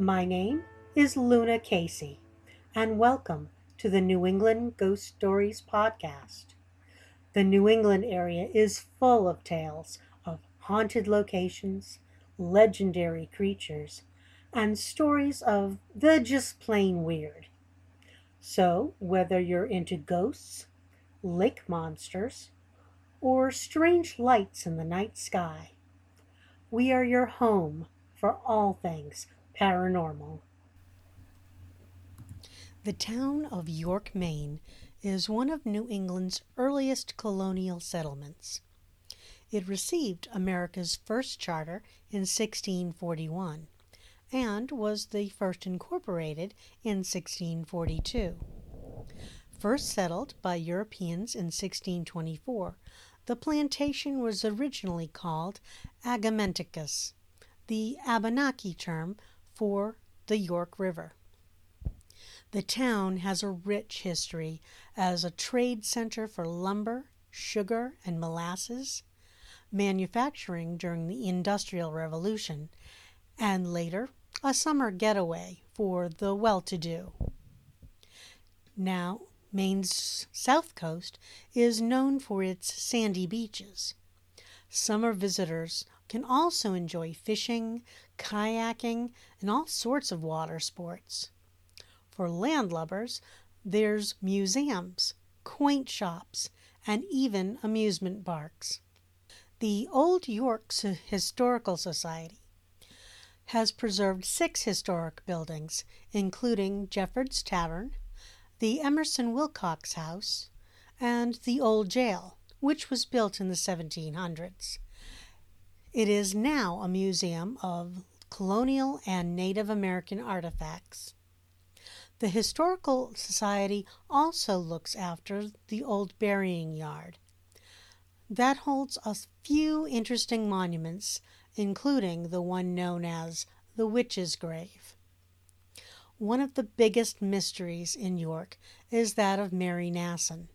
My name is Luna Casey, and welcome to the New England Ghost Stories podcast. The New England area is full of tales of haunted locations, legendary creatures, and stories of the just plain weird. So, whether you're into ghosts, lake monsters, or strange lights in the night sky, we are your home for all things paranormal. The town of York, Maine is one of New England's earliest colonial settlements. It received America's first charter in 1641 and was the first incorporated in 1642. First settled by Europeans in 1624, the plantation was originally called Agamenticus, the Abenaki term for the York River. The town has a rich history as a trade center for lumber, sugar, and molasses, manufacturing during the Industrial Revolution, and later a summer getaway for the well to do. Now, Maine's south coast is known for its sandy beaches. Summer visitors can also enjoy fishing, kayaking, and all sorts of water sports. For landlubbers, there's museums, quaint shops, and even amusement parks. The Old York Historical Society has preserved six historic buildings, including Jefferds Tavern, the Emerson Wilcox House, and the Old Jail, which was built in the 1700s. It is now a museum of colonial and Native American artifacts. The Historical Society also looks after the old burying yard. That holds a few interesting monuments, including the one known as the Witch's Grave. One of the biggest mysteries in York is that of Mary Nasson.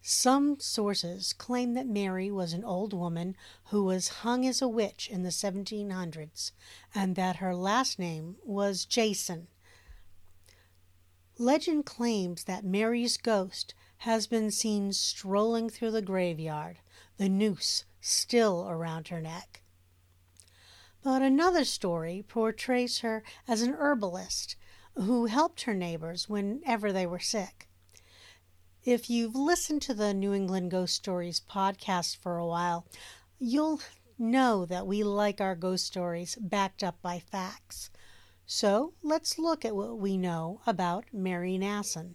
Some sources claim that Mary was an old woman who was hung as a witch in the 1700s and that her last name was Jason. Legend claims that Mary's ghost has been seen strolling through the graveyard, the noose still around her neck. But another story portrays her as an herbalist who helped her neighbors whenever they were sick. If you've listened to the New England Ghost Stories podcast for a while, you'll know that we like our ghost stories backed up by facts. So let's look at what we know about Mary Nasson.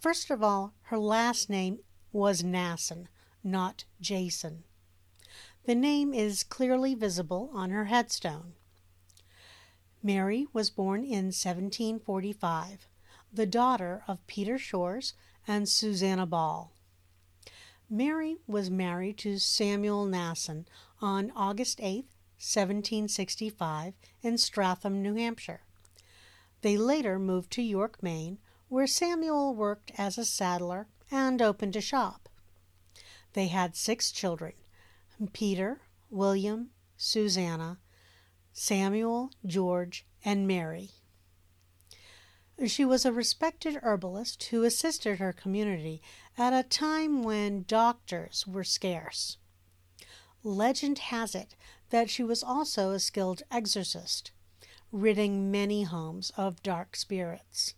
First of all, her last name was Nasson, not Jason. The name is clearly visible on her headstone. Mary was born in 1745, the daughter of Peter Shores and Susanna Ball. Mary was married to Samuel Nasson on August 8, 1765, in Stratham, New Hampshire. They later moved to York, Maine, where Samuel worked as a saddler and opened a shop. They had six children Peter, William, Susanna, Samuel, George, and Mary. She was a respected herbalist who assisted her community at a time when doctors were scarce. Legend has it that she was also a skilled exorcist, ridding many homes of dark spirits.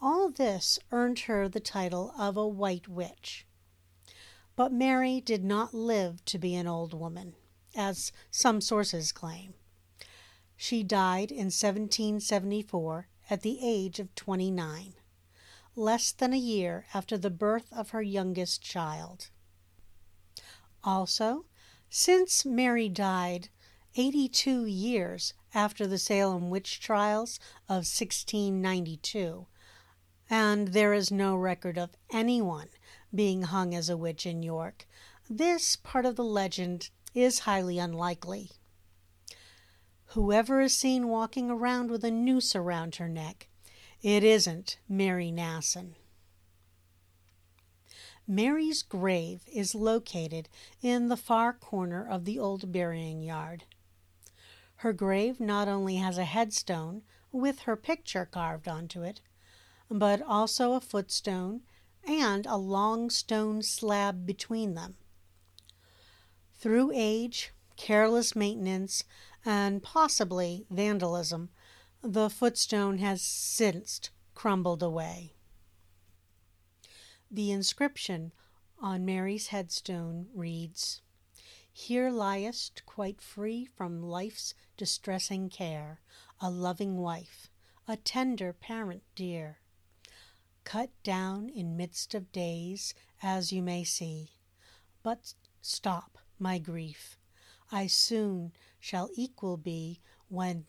All this earned her the title of a White Witch. But Mary did not live to be an old woman, as some sources claim. She died in 1774 at the age of 29, less than a year after the birth of her youngest child. Also, since Mary died 82 years after the Salem witch trials of 1692, and there is no record of anyone being hung as a witch in York. This part of the legend is highly unlikely. Whoever is seen walking around with a noose around her neck, it isn't Mary Nasson. Mary's grave is located in the far corner of the old burying yard. Her grave not only has a headstone with her picture carved onto it, but also a footstone and a long stone slab between them. Through age, careless maintenance, and possibly vandalism, the footstone has since crumbled away. The inscription on Mary's headstone reads Here liest quite free from life's distressing care, a loving wife, a tender parent dear cut down in midst of days, as you may see. But stop, my grief, I soon shall equal be when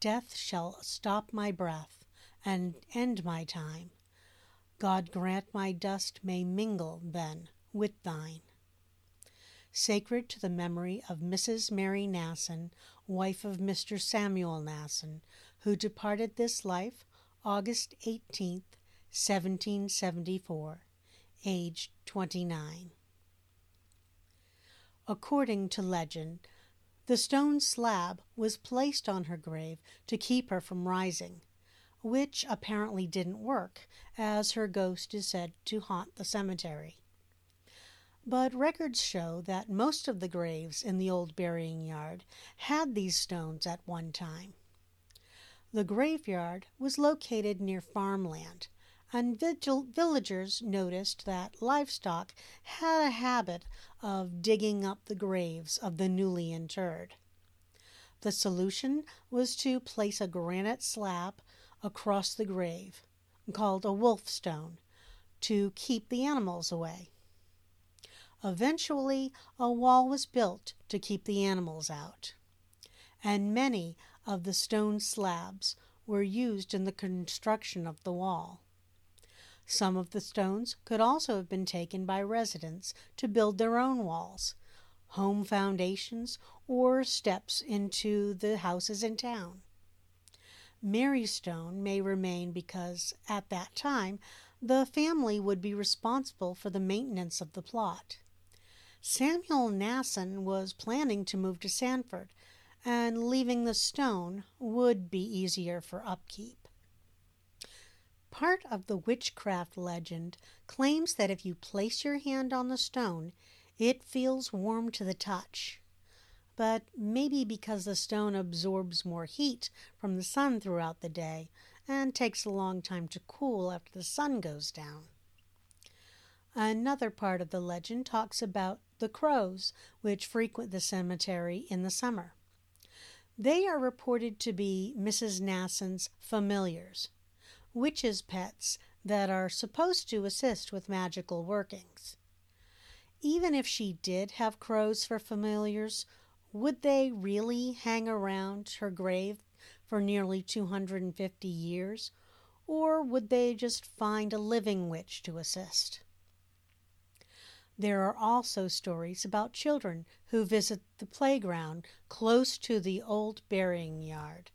death shall stop my breath and end my time. God grant my dust may mingle then with thine. Sacred to the memory of Mrs. Mary Nasson, wife of Mr. Samuel Nasson, who departed this life August 18th, 1774, aged 29. According to legend, the stone slab was placed on her grave to keep her from rising, which apparently didn't work, as her ghost is said to haunt the cemetery. But records show that most of the graves in the old burying yard had these stones at one time. The graveyard was located near farmland, and vigil- villagers noticed that livestock had a habit of digging up the graves of the newly interred. The solution was to place a granite slab across the grave, called a wolf stone, to keep the animals away. Eventually, a wall was built to keep the animals out, and many of the stone slabs were used in the construction of the wall. Some of the stones could also have been taken by residents to build their own walls, home foundations, or steps into the houses in town. Mary's stone may remain because, at that time, the family would be responsible for the maintenance of the plot. Samuel Nasson was planning to move to Sanford, and leaving the stone would be easier for upkeep. Part of the witchcraft legend claims that if you place your hand on the stone, it feels warm to the touch. But maybe because the stone absorbs more heat from the sun throughout the day and takes a long time to cool after the sun goes down. Another part of the legend talks about the crows, which frequent the cemetery in the summer. They are reported to be Mrs. Nasson's familiars witches' pets that are supposed to assist with magical workings. Even if she did have crows for familiars, would they really hang around her grave for nearly 250 years, or would they just find a living witch to assist? There are also stories about children who visit the playground close to the old burying yard.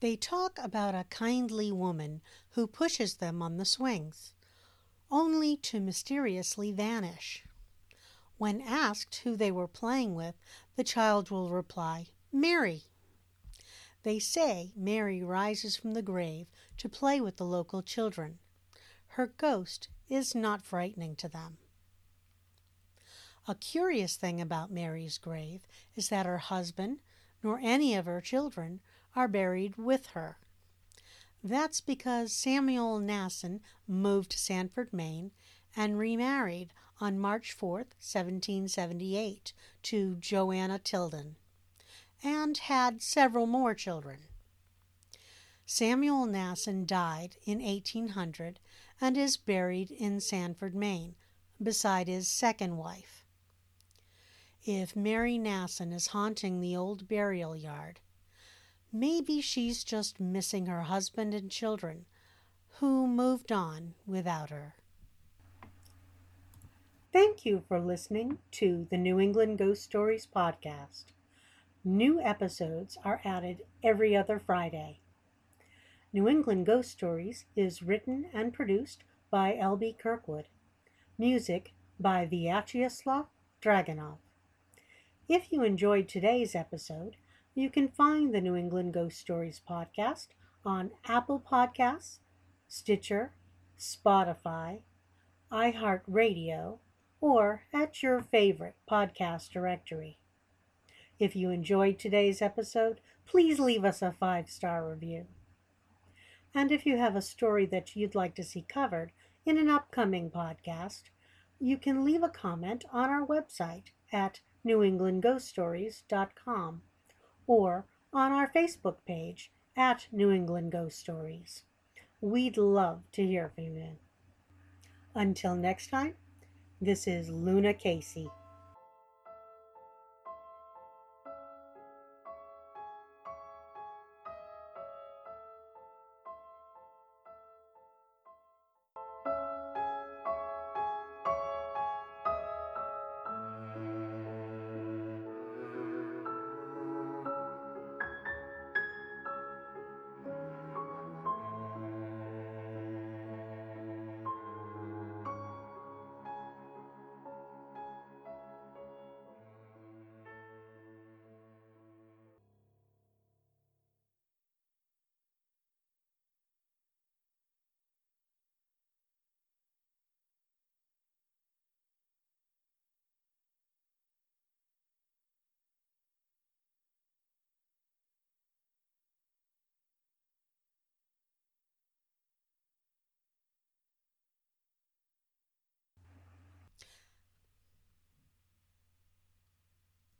They talk about a kindly woman who pushes them on the swings, only to mysteriously vanish. When asked who they were playing with, the child will reply, Mary. They say Mary rises from the grave to play with the local children. Her ghost is not frightening to them. A curious thing about Mary's grave is that her husband, nor any of her children, are buried with her. That's because Samuel Nasson moved to Sanford, Maine, and remarried on March 4, 1778, to Joanna Tilden, and had several more children. Samuel Nasson died in 1800 and is buried in Sanford, Maine, beside his second wife. If Mary Nasson is haunting the old burial yard, Maybe she's just missing her husband and children, who moved on without her. Thank you for listening to the New England Ghost Stories podcast. New episodes are added every other Friday. New England Ghost Stories is written and produced by L.B. Kirkwood. Music by Vyacheslav Dragunov. If you enjoyed today's episode, You can find the New England Ghost Stories podcast on Apple Podcasts, Stitcher, Spotify, iHeartRadio, or at your favorite podcast directory. If you enjoyed today's episode, please leave us a five star review. And if you have a story that you'd like to see covered in an upcoming podcast, you can leave a comment on our website at newenglandghoststories.com or on our Facebook page at New England Ghost Stories. We'd love to hear from you. Until next time, this is Luna Casey.